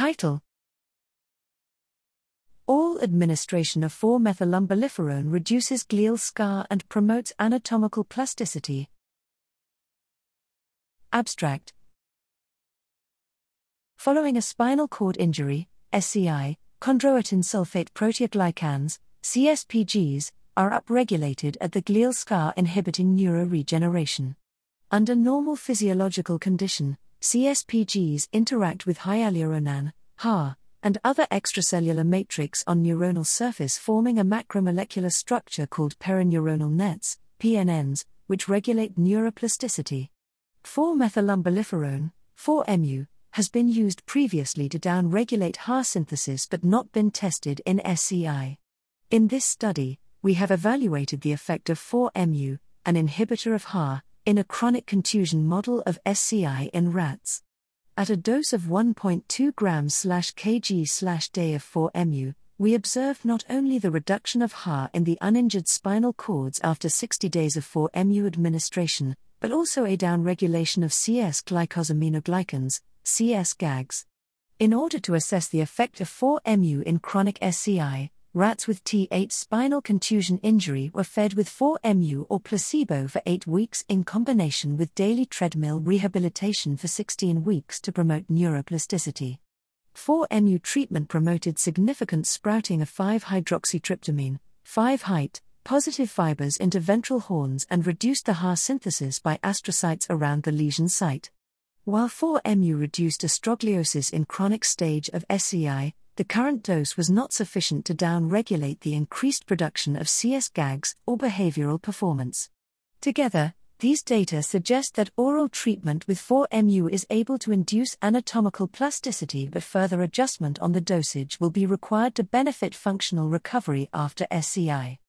Title Oral administration of 4-methylumbelliferone reduces glial scar and promotes anatomical plasticity. Abstract Following a spinal cord injury, SCI, chondroitin sulfate proteoglycans, CSPGs, are upregulated at the glial scar inhibiting neuroregeneration. Under normal physiological condition, CSPGs interact with hyaluronan, HA, and other extracellular matrix on neuronal surface forming a macromolecular structure called perineuronal nets, PNNs, which regulate neuroplasticity. 4-methylumbelliferone, 4-MU, has been used previously to downregulate HA synthesis but not been tested in SCI. In this study, we have evaluated the effect of 4-MU, an inhibitor of HA, in a chronic contusion model of SCI in rats. At a dose of 1.2 grams kg day of 4-MU, we observed not only the reduction of HA in the uninjured spinal cords after 60 days of 4-MU administration, but also a downregulation of CS glycosaminoglycans, CS GAGs. In order to assess the effect of 4-MU in chronic SCI, rats with T8 spinal contusion injury were fed with 4-MU or placebo for 8 weeks in combination with daily treadmill rehabilitation for 16 weeks to promote neuroplasticity. 4-MU treatment promoted significant sprouting of 5-hydroxytryptamine, 5-HITE, positive fibers into ventral horns and reduced the HA synthesis by astrocytes around the lesion site. While 4-MU reduced astrogliosis in chronic stage of SCI, the current dose was not sufficient to downregulate the increased production of CS GAGs or behavioral performance. Together, these data suggest that oral treatment with 4-MU is able to induce anatomical plasticity, but further adjustment on the dosage will be required to benefit functional recovery after SCI.